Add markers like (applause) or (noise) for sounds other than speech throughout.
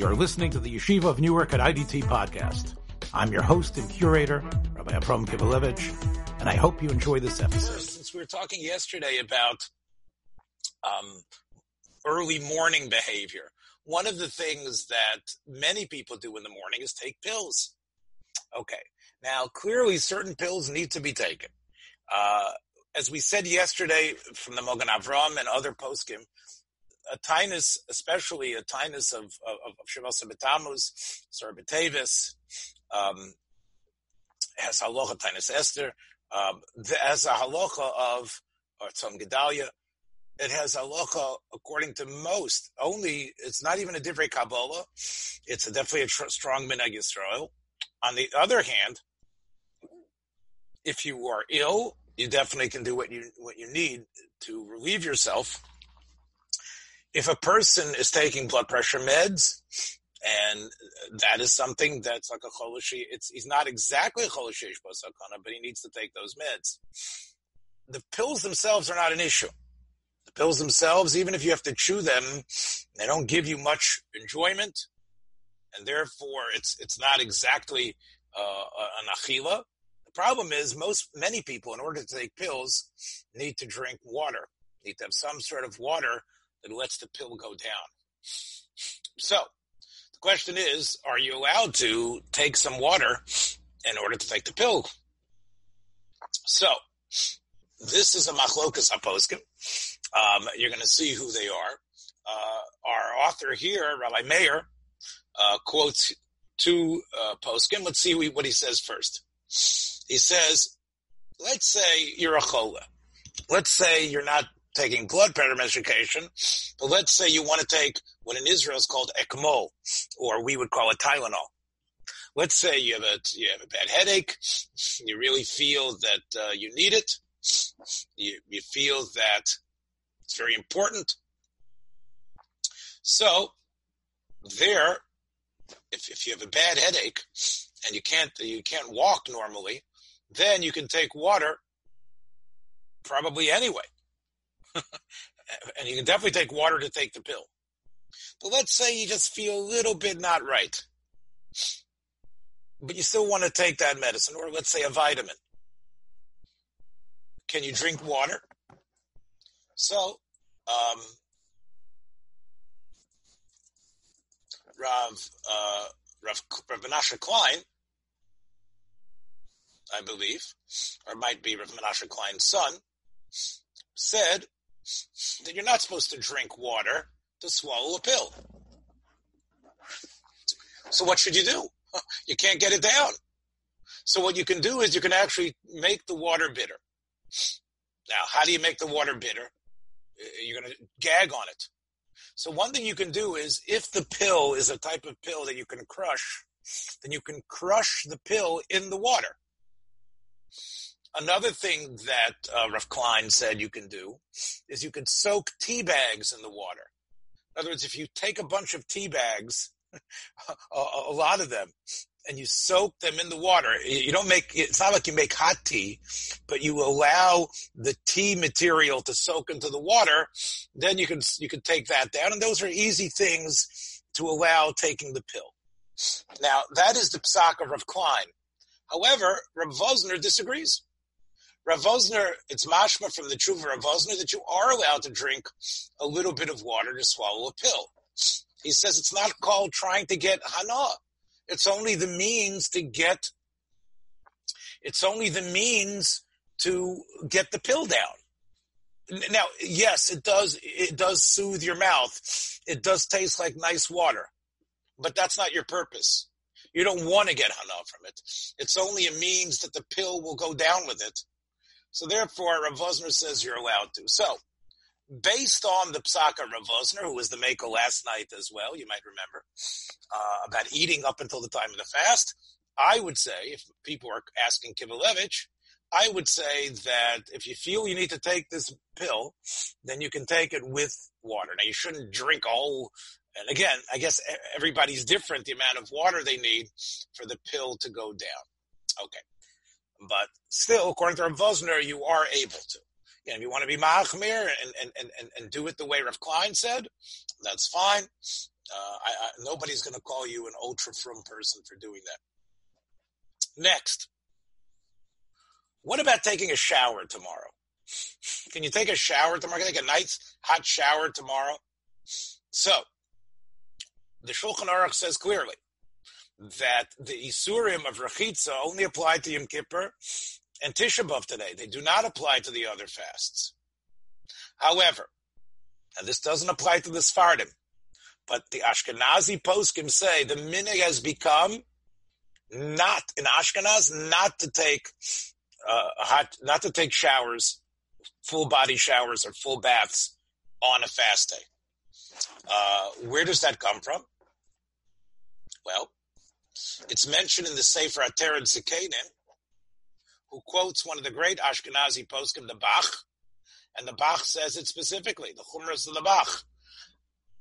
You're listening to the Yeshiva of Newark at IDT podcast. I'm your host and curator, Rabbi Abram Kibalevich, and I hope you enjoy this episode. Since we were talking yesterday about um, early morning behavior, one of the things that many people do in the morning is take pills. Okay, now clearly certain pills need to be taken. Uh, as we said yesterday from the Mogan Avram and other poskim, a tinus, especially a tinus of of, of Shavasa Betamus, Sorbetavis, um, has halacha tinus Esther, um, has a halacha of or Tzom Gedalia. It has halacha according to most. Only it's not even a divrei Kabbalah. It's a, definitely a tr- strong minhag Yisrael. On the other hand, if you are ill, you definitely can do what you what you need to relieve yourself if a person is taking blood pressure meds, and that is something that's like a cholishi, it's he's not exactly a basakana, but he needs to take those meds. The pills themselves are not an issue. The pills themselves, even if you have to chew them, they don't give you much enjoyment, and therefore it's it's not exactly uh, an achila. The problem is most many people, in order to take pills, need to drink water, need to have some sort of water that lets the pill go down. So the question is, are you allowed to take some water in order to take the pill? So this is a machlokas aposkim. Um, you're going to see who they are. Uh, our author here, Rabbi Meir, uh, quotes two uh, poskim. Let's see what he says first. He says, let's say you're a chola. Let's say you're not taking blood pressure medication, but let's say you want to take what in Israel is called Acamol, or we would call it Tylenol. Let's say you have a you have a bad headache, you really feel that uh, you need it, you you feel that it's very important. So there, if if you have a bad headache and you can't you can't walk normally, then you can take water probably anyway (laughs) and you can definitely take water to take the pill. But let's say you just feel a little bit not right, but you still want to take that medicine, or let's say a vitamin. Can you drink water? So, um, Rav, uh, Rav, Rav Menashe Klein, I believe, or might be Rav Menashe Klein's son, said that you're not supposed to drink water to swallow a pill. So what should you do? (laughs) You can't get it down. So what you can do is you can actually make the water bitter. Now, how do you make the water bitter? Uh, you're going to gag on it. So one thing you can do is if the pill is a type of pill that you can crush, then you can crush the pill in the water. Another thing that uh, Rav Klein said you can do is you can soak tea bags in the water. In other words, if you take a bunch of tea bags, (laughs) a, a, lot of them, and you soak them in the water, you don't make, it's not like you make hot tea, but you allow the tea material to soak into the water, then you can, you can take that down. And those are easy things to allow taking the pill. Now, that is the psak of Rav Klein. However, Rav Vosner disagrees. Rav it's mashma from the truth of Rav that you are allowed to drink a little bit of water to swallow a pill. He says it's not called trying to get hana. It's only the means to get, it's only the means to get the pill down. Now, yes, it does, it does soothe your mouth. It does taste like nice water, but that's not your purpose. You don't want to get hana from it. It's only a means that the pill will go down with it so therefore, Rav Vosner says you're allowed to. So, based on the Psaka Rav Vosner, who was the maker last night as well, you might remember, uh, about eating up until the time of the fast, I would say, if people are asking Kivalevich, I would say that if you feel you need to take this pill, then you can take it with water. Now, you shouldn't drink all, and again, I guess everybody's different, the amount of water they need for the pill to go down. Okay. But still, according to Rav Vosner, you are able to. You know, if you want to be machmir and, and, and, and do it the way Rav Klein said, that's fine. Uh, I, I, nobody's going to call you an ultra frum person for doing that. Next, what about taking a shower tomorrow? Can you take a shower tomorrow? Can you take a nice hot shower tomorrow? So, the Shulchan Aruch says clearly that the Isurim of Rechitza only apply to Yom Kippur and Tisha B'Av today. They do not apply to the other fasts. However, and this doesn't apply to the Sfardim, but the Ashkenazi poskim say the minig has become not in Ashkenaz not to take uh, hot, not to take showers, full body showers or full baths on a fast day. Uh, where does that come from? Well, it's mentioned in the Sefer Ateret Zikanim, who quotes one of the great Ashkenazi poskim, the Bach, and the Bach says it specifically, the Chumras of the Bach.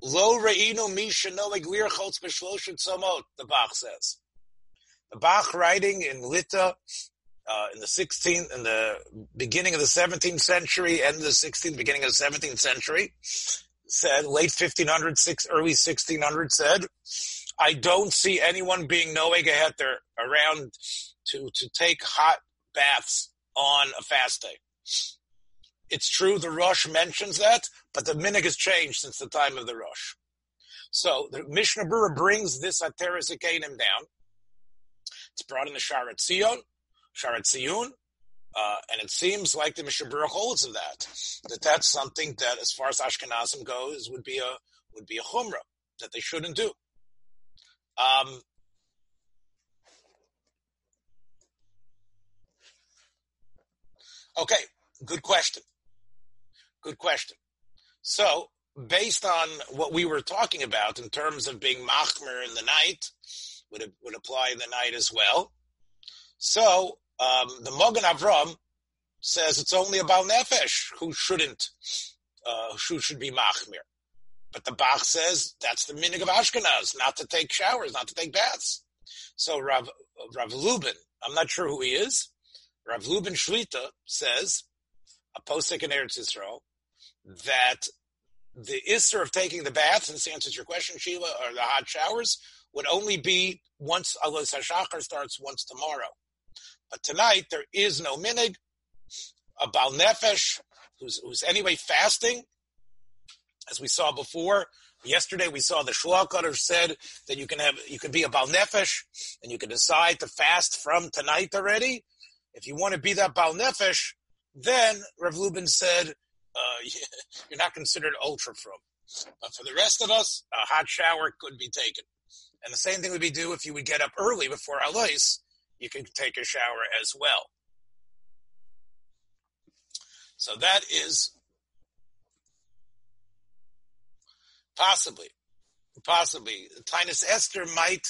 Lo re'inu mi shenoeg lirchotz b'shloshet somot, the Bach says. The Bach writing in Lita, uh, in the 16th, in the beginning of the 17th century, end of the 16th, beginning of the 17th century, said, late 1500s, six, early 1600 said, I don't see anyone being noeg heter around to, to take hot baths on a fast day. It's true the Rosh mentions that, but the minig has changed since the time of the Rosh. So the Mishnah Berurah brings this Ateres down. It's brought in the Sharat Tzion, Sharat Tziyun, uh, and it seems like the Mishnah Berurah holds of that. That that's something that, as far as Ashkenazim goes, would be a would be a chumrah that they shouldn't do. Um, okay, good question. Good question. So, based on what we were talking about in terms of being machmer in the night, would would apply in the night as well. So, um, the Mogan Avram says it's only about nefesh who shouldn't, uh, who should be machmir. But the Bach says that's the minig of Ashkenaz, not to take showers, not to take baths. So Rav, Rav Lubin, I'm not sure who he is. Rav Lubin Shlita says, a posek in Eretz Yisrael, that the isser of taking the bath, and this answers your question, Sheila, or the hot showers, would only be once Allah Hashachar starts once tomorrow. But tonight there is no minig. A Bal Nefesh, who's, who's anyway fasting, as we saw before. Yesterday we saw the Shual said that you can have you can be a Bal Nefesh and you can decide to fast from tonight already. If you want to be that Bal Nefesh, then Rav Lubin said uh, (laughs) you're not considered ultra frum. But for the rest of us, a hot shower could be taken. And the same thing would be due if you would get up early before Alois, you could take a shower as well. So that is possibly, possibly. Tinus Esther might,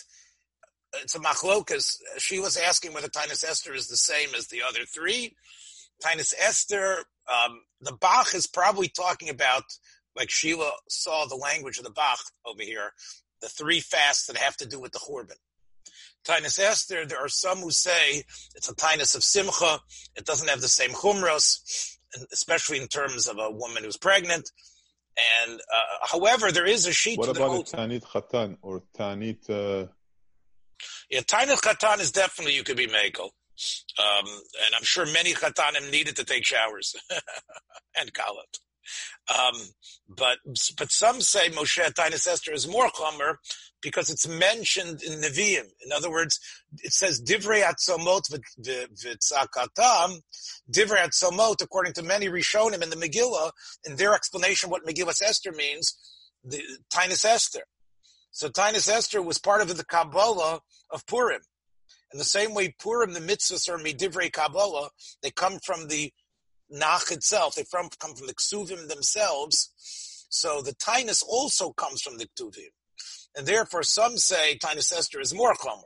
it's a machlokas. She was asking whether Tinus Esther is the same as the other three. Tinus Esther um, the Bach is probably talking about, like Sheila saw the language of the Bach over here, the three fasts that have to do with the Churban. Tinus Esther, there are some who say it's a Tinus of Simcha. It doesn't have the same Chumros, especially in terms of a woman who's pregnant. And uh, however, there is a sheet. What about holds, Tanit Chatan or Tanit? Uh... Yeah, Tanit Chatan is definitely you could be Mako. Um, and I'm sure many chatanim needed to take showers (laughs) and kalat. Um, but but some say Moshe Tainus Esther is more chomer because it's mentioned in Nevi'im. In other words, it says divrei atzomot v'tzakatam. Divrei atzomot, according to many Rishonim in the Megillah, in their explanation what Megillah Esther means, the Tainus Esther. So Tainus Esther was part of the Kabbalah of Purim. In the same way, Purim, the mitzvahs are midivrei Kabbalah. They come from the Nach itself. They from, come from the Ksuvim themselves. So the Tainus also comes from the Ktuvim. And therefore, some say Tainus Esther is more Chomer.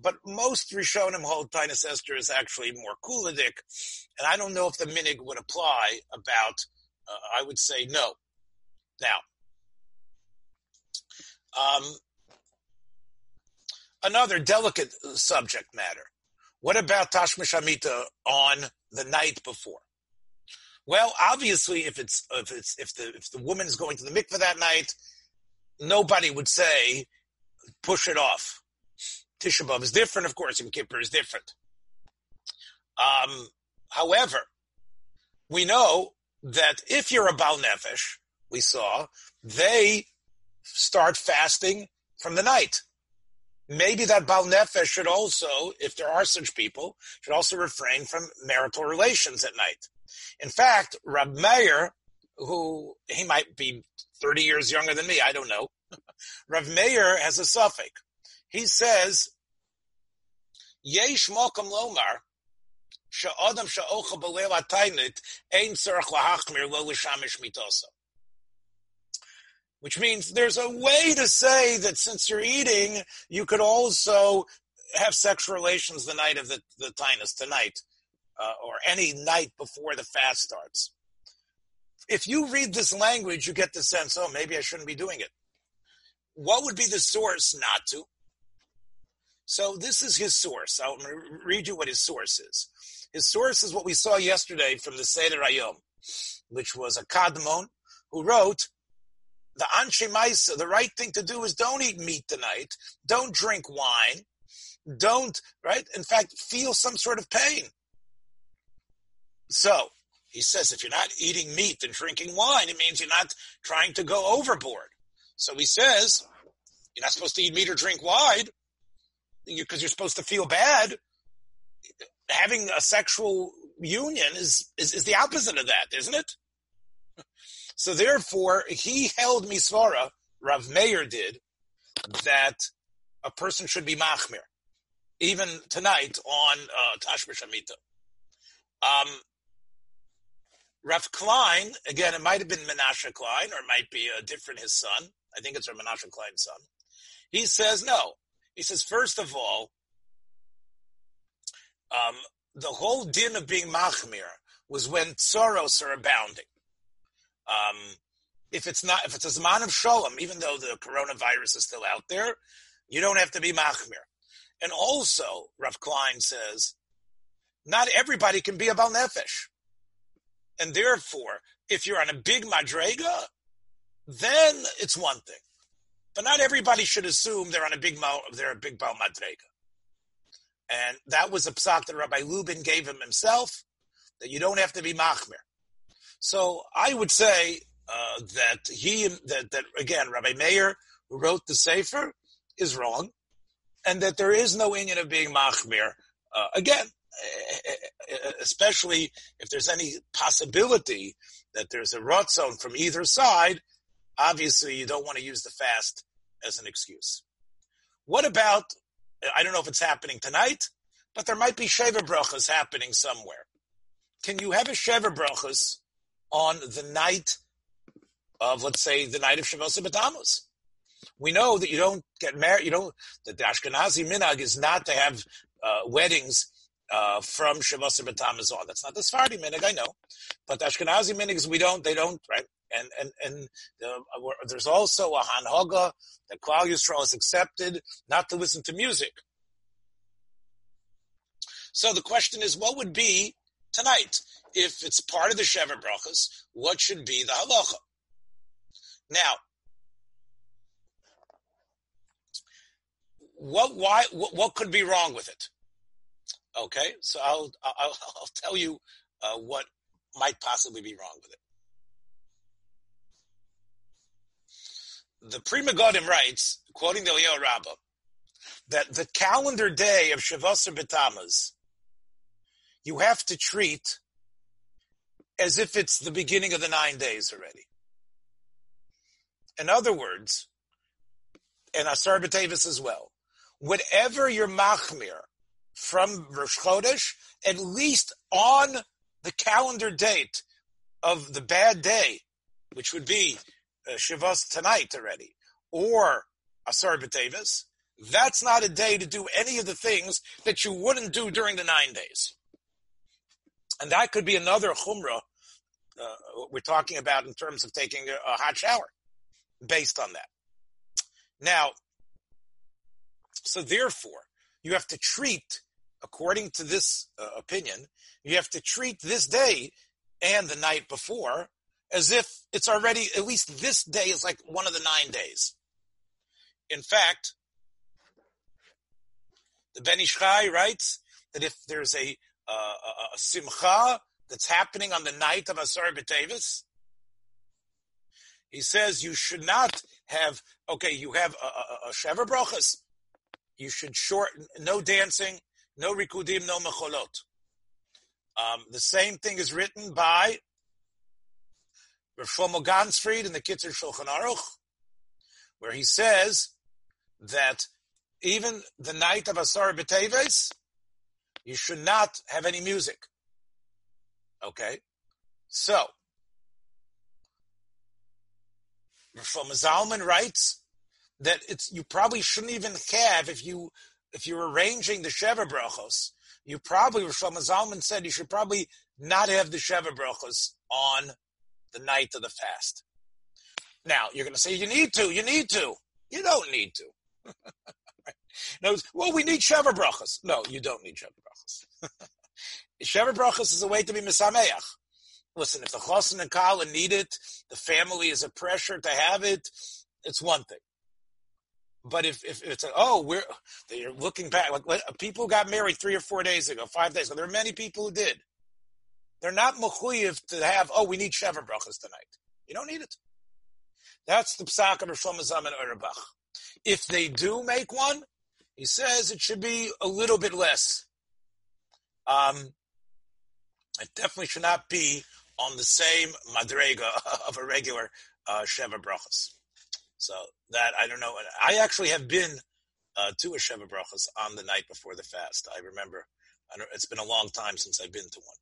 But most Rishonim hold Tainus Esther is actually more Kuladik. And I don't know if the Minig would apply about, uh, I would say no. Now, um, another delicate subject matter. What about Tashmish Amita on the night before? Well, obviously, if it's if it's if the if the woman is going to the mikveh that night, nobody would say push it off. Tisha B'av is different, of course. Yom Kippur is different. Um, however, we know that if you're a Baal Nefesh, we saw, they start fasting from the night. Maybe that Baal Nefesh should also, if there are such people, should also refrain from marital relations at night. In fact, Rab Meir, who he might be 30 years younger than me, I don't know. (laughs) Rav Meir has a suffix. He says, Yesh mokum lomar, she'odam she'ocha b'leil ataynit, ein tzarech lahachmir lo l'shamish mitosa. Which means there's a way to say that since you're eating, you could also have sexual relations the night of the, the tinus, tonight, uh, or any night before the fast starts. If you read this language, you get the sense, oh, maybe I shouldn't be doing it. What would be the source not to? So this is his source. I'll read you what his source is. His source is what we saw yesterday from the Seder Ayom, which was a Kadmon who wrote, the Anshe Maisa, the right thing to do is don't eat meat tonight, don't drink wine, don't, right? In fact, feel some sort of pain. So, he says if you're not eating meat and drinking wine, it means you're not trying to go overboard. So he says, you're not supposed to eat meat or drink wine because you're supposed to feel bad. Having a sexual union is, is, is the opposite of that, isn't it? So therefore, he held misvara, Rav Meir did, that a person should be machmir, even tonight on uh, Tashmish. Um, Rav Klein, again, it might have been Menashe Klein, or it might be a different his son. I think it's Menashe Klein's son. He says no. He says, first of all, um, the whole din of being machmir was when tsoros are abounding. Um, if it's not, if it's a Zman of Shalom, even though the coronavirus is still out there, you don't have to be Machmir. And also, Rav Klein says, not everybody can be a Bal Nefesh. And therefore, if you're on a big Madrega, then it's one thing. But not everybody should assume they're on a big they're a big Bal Madrega. And that was a psak that Rabbi Lubin gave him himself, that you don't have to be Machmir. So I would say uh, that he that that again Rabbi Meir who wrote the Sefer is wrong, and that there is no inyan of being machmir. Uh, again, especially if there's any possibility that there's a rot zone from either side, obviously you don't want to use the fast as an excuse. What about? I don't know if it's happening tonight, but there might be Sheva Brachas happening somewhere. Can you have a Sheva Brachas on the night of, let's say, the night of Shavuos B'Tammuz. We know that you don't get married. You don't. That the Ashkenazi minhag is not to have uh, weddings uh, from Shavuos B'Tammuz on. That's not the Sephardi minhag, I know, but the Ashkenazi minhag we don't. They don't right. And and and uh, there's also a hanhoga that Klal Yisrael is accepted not to listen to music. So the question is, what would be tonight? If it's part of the Shever Brachas, what should be the halacha? Now, what why what, what, could be wrong with it? Okay, so I'll I'll, I'll tell you uh, what might possibly be wrong with it. The Pri Megadim writes, quoting the Eliyahu Rabbah, that the calendar day of Shavasar B'Tammuz, you have to treat as if it's the beginning of the nine days already. In other words, and Asar B'Tevis as well, whatever your machmir from Rosh Chodesh, at least on the calendar date of the bad day, which would be uh, tonight already, or Asar B'Tevis, that's not a day to do any of the things that you wouldn't do during the nine days. And that could be another chumrah uh, we're talking about in terms of taking a, a hot shower based on that. Now, so therefore, you have to treat, according to this uh, opinion, you have to treat this day and the night before as if it's already, at least this day is like one of the nine days. In fact, the Ben Ish Chai writes that if there's a, uh, a, a simcha that's happening on the night of Asar B'Tevis, he says you should not have, okay, you have a, a, a. You should short, no dancing, no rikudim, no mecholot. Um, the same thing is written by Rav Shlomo Ganzfried in the Kitzur Shulchan Aruch, where he says that even the night of Asar B'Teves, you should not have any music. Okay? So, Shlomo Zalman writes that it's you probably shouldn't even have if you if you're arranging the Sheva Brachos, you probably Shlomo Zalman said you should probably not have the Sheva Brachos on the night of the fast. Now you're going to say you need to, you need to. You don't need to. (laughs) no, well, we need Sheva Brachos. No, you don't need Sheva Brachos. (laughs) Sheva Brachos is a way to be Misameach. Listen, if the Chosin and Kala need it, the family is a pressure to have it, it's one thing. But if, if it's a, oh, we're they're looking back, like people got married three or four days ago, five days ago. There are many people who did. They're not mechuyev to have. Oh, we need shever brachas tonight. You don't need it. That's the psak of Shlomo Zalman Auerbach. If they do make one, he says it should be a little bit less. Um, it definitely should not be on the same madrega (laughs) of a regular uh, Sheva Brachas. So that, I don't know. I actually have been uh, to a Sheva Brachas on the night before the fast. I remember, I it's been a long time since I've been to one.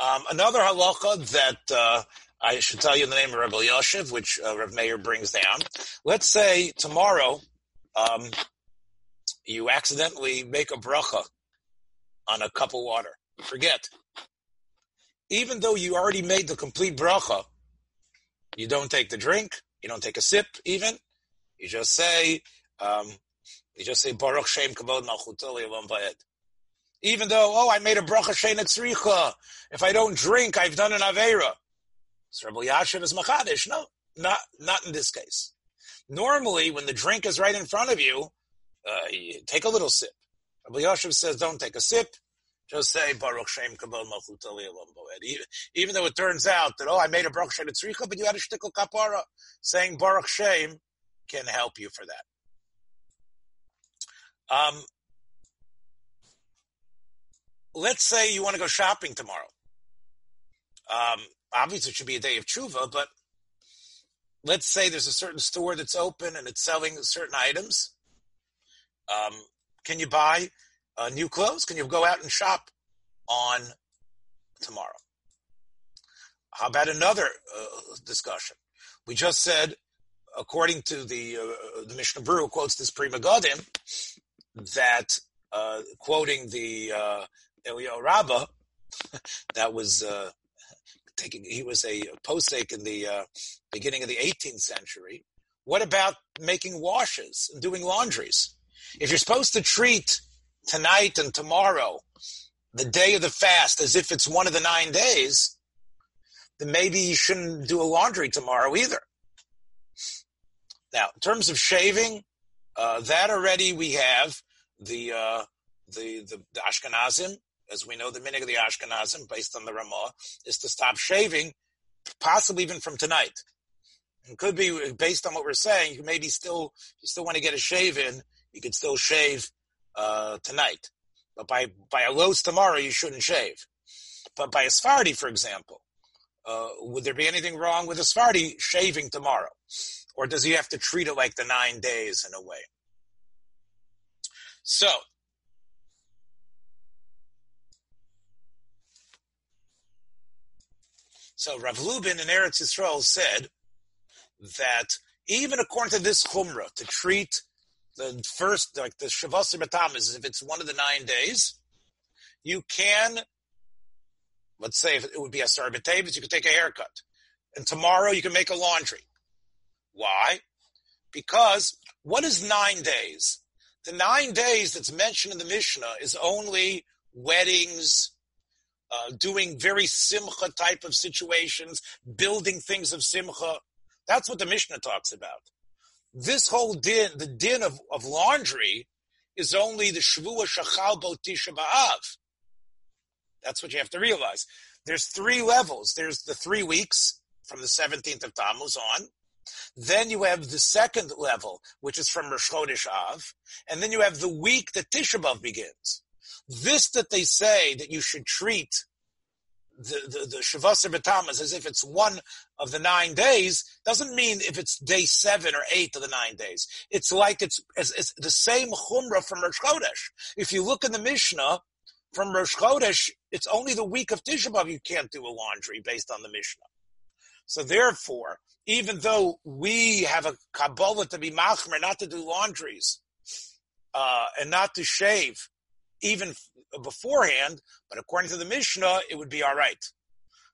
Um, another halacha that uh, I should tell you in the name of Rebbe Yoshev, which uh, Rev Meir brings down. Let's say tomorrow um, you accidentally make a bracha on a cup of water. Forget even though you already made the complete bracha, you don't take the drink, you don't take a sip even. You just say, um, you just say Baruch Shem Kavod Malchutoli Even though, oh, I made a bracha shein. If I don't drink, I've done an avera. Rabbi Yashiv is machadish. No, not not in this case. Normally, when the drink is right in front of you, uh, you take a little sip. Rabbi Yashiv says, don't take a sip. Just say Baruch Shem Kabel Malchut even, even though it turns out that oh I made a Baruch Shem Tzricha, but you had a shtickle kapara. Saying Baruch Shem can help you for that. Um, let's say you want to go shopping tomorrow. Um, obviously, it should be a day of tshuva, but let's say there's a certain store that's open and it's selling certain items. Um, can you buy uh, new clothes? Can you go out and shop on tomorrow? How about another uh, discussion? We just said, according to the uh, the Mishnah Berurah quotes this Pri Megadim, that uh, quoting the uh, Eliyahu Rabbah, (laughs) that was uh, taking. He was a posek in the uh, beginning of the 18th century. What about making washes and doing laundries? If you're supposed to treat tonight and tomorrow, the day of the fast, as if it's one of the nine days, then maybe you shouldn't do a laundry tomorrow either. Now, in terms of shaving, uh, that already we have the, uh, the, the, Ashkenazim, as we know, the meaning of the Ashkenazim, based on the Ramah, is to stop shaving, possibly even from tonight. It could be based on what we're saying. You maybe still, you still want to get a shave in. You could still shave uh, tonight. But by by a lows tomorrow, you shouldn't shave. But by a Sephardi, for example, uh, would there be anything wrong with a Sephardi shaving tomorrow? Or does he have to treat it like the nine days in a way? So, so Rav Lubin in Eretz Yisrael said that even according to this chumrah, to treat the first, like the Shavas Batamas, if it's one of the nine days, you can, let's say it would be a Sarbatabas, you could take a haircut. And tomorrow you can make a laundry. Why? Because what is nine days? The nine days that's mentioned in the Mishnah is only weddings, uh, doing very simcha type of situations, building things of simcha. That's what the Mishnah talks about. This whole din, the din of, of laundry, is only the Shavua Shachal Bo B'Av. That's what you have to realize. There's three levels. There's the three weeks from the 17th of Tammuz on. Then you have the second level, which is from Rosh Chodesh Av. And then you have the week that Tisha B'Av begins. This that they say that you should treat the, the, the Shavasar as if it's one of the nine days doesn't mean if it's day seven or eight of the nine days. It's like it's, it's, it's the same Chumrah from Rosh Chodesh. If you look in the Mishnah, from Rosh Chodesh, it's only the week of Tisha B'Av you can't do a laundry based on the Mishnah. So therefore, even though we have a Kabbalah to be machmer, not to do laundries, uh, and not to shave, even beforehand, but according to the Mishnah, it would be all right.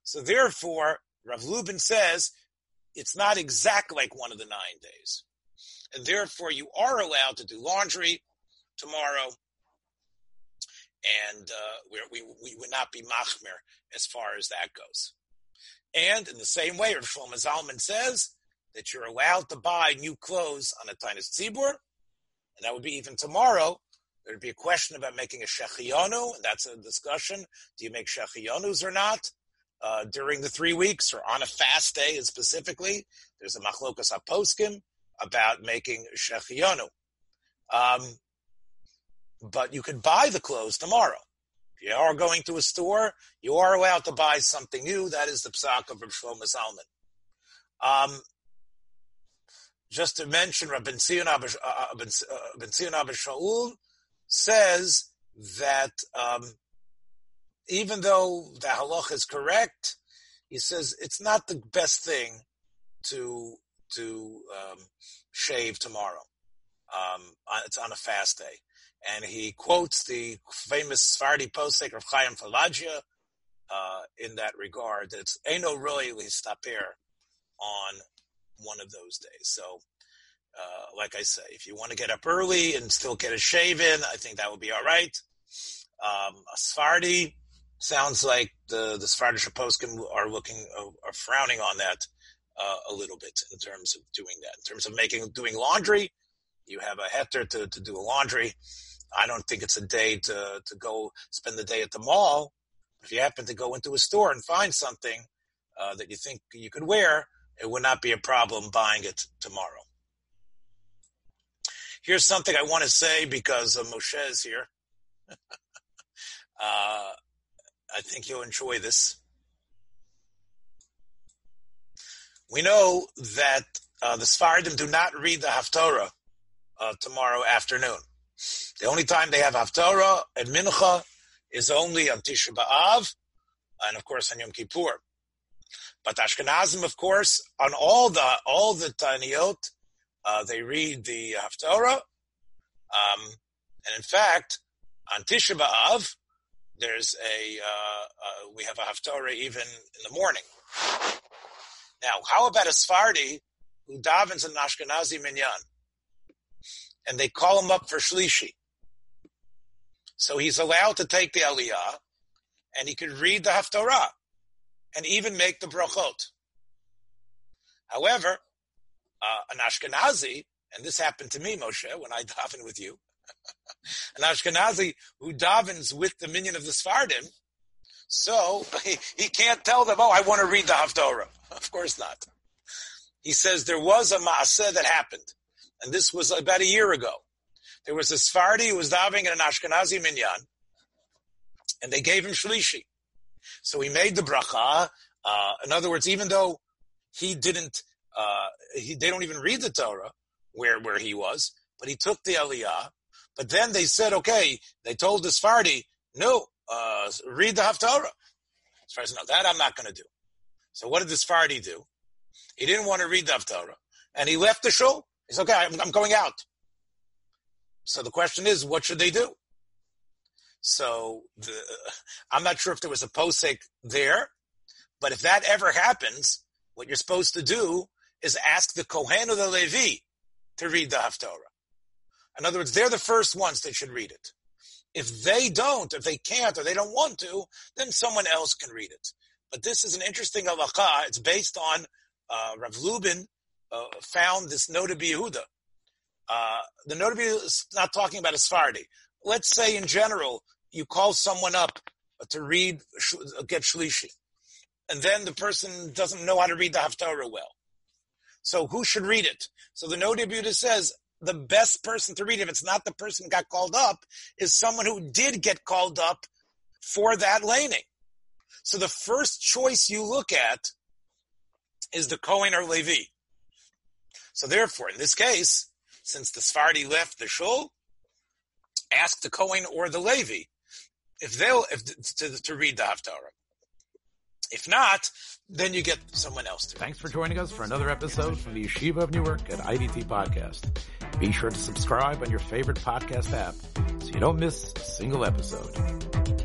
So therefore, Rav Lubin says it's not exact like one of the nine days. And therefore, you are allowed to do laundry tomorrow, and uh, we, we would not be machmer as far as that goes. And in the same way, Rav Shlomo Zalman says that you're allowed to buy new clothes on a Tainus Tzibur, and that would be even tomorrow. There'd be a question about making a shechiyonu, and that's a discussion. Do you make shechiyonus or not uh, during the three weeks or on a fast day specifically? There's a machlokas aposkim about making shechiyonu. Um, but you could buy the clothes tomorrow. If you are going to a store, you are allowed to buy something new. That is the psak of Rav Shlomo Zalman. Um, just to mention, Rabbi Zion Abba Shaul says that um, even though the halach is correct, he says it's not the best thing to to um, shave tomorrow. Um, it's on a fast day and he quotes the famous Sephardi posek of Chaim Palagi uh, in that regard. It's Eno stop here on one of those days. So, uh, like I say, if you want to get up early and still get a shave in, I think that would be all right. Um, a Sephardi sounds like the the Sephardi poskim are looking uh, are frowning on that uh, a little bit in terms of doing that. In terms of making doing laundry, you have a heter to, to do laundry. I don't think it's a day to, to go spend the day at the mall. If you happen to go into a store and find something uh, that you think you could wear, it would not be a problem buying it tomorrow. Here's something I want to say because uh, Moshe is here. (laughs) uh, I think you'll enjoy this. We know that uh, the Sfardim do not read the Haftorah uh, tomorrow afternoon. The only time they have Haftarah and Mincha is only on Tisha B'Av, and of course on Yom Kippur. But Ashkenazim, of course, on all the all the Taniyot, uh, they read the Haftarah. Um, and in fact, on Tisha B'Av, there's a uh, uh, we have a Haftarah even in the morning. Now, how about a Sfardi who davens an Ashkenazi minyan? and they call him up for shlishi. So he's allowed to take the aliyah, and he could read the haftarah, and even make the brachot. However, uh, an Ashkenazi, and this happened to me, Moshe, when I (laughs) daven with you, (laughs) an Ashkenazi who davens with the minyan of the Sfardim, so (laughs) he, he can't tell them, oh, I want to read the Haftorah. Of course not. He says there was a maaseh that happened and this was about a year ago. There was a Sephardi who was davening in an Ashkenazi minyan, and they gave him shlishi. So he made the bracha. Uh, in other words, even though he didn't, uh, he, they don't even read the Torah where where he was, but he took the aliyah. But then they said, okay, they told the Sephardi, no, uh, read the Haftarah. As far as no, that I'm not going to do. So what did the Sephardi do? He didn't want to read the Haftarah, and he left the shul. He's okay. I'm, I'm going out. So the question is, what should they do? So the, I'm not sure if there was a posek there, but if that ever happens, what you're supposed to do is ask the Kohen or the Levi to read the Haftorah. In other words, they're the first ones that should read it. If they don't, if they can't, or they don't want to, then someone else can read it. But this is an interesting halakha. It's based on uh, Rav Lubin uh, found this Noda Yehuda. Uh, the Noda is not talking about a Sephardi. Let's say in general, you call someone up to read, get Shlishi, and then the person doesn't know how to read the Haftarah well. So who should read it? So the no Yehuda says the best person to read, if it's not the person got called up, is someone who did get called up for that laning. So the first choice you look at is the Kohen or Levi. So therefore, in this case, since the Sephardi left the shul, ask the Kohen or the Levi if they'll if to, to read the Haftarah. If not, then you get someone else to. Thanks for joining us for another episode from the Yeshiva of Newark at IDT Podcast. Be sure to subscribe on your favorite podcast app so you don't miss a single episode.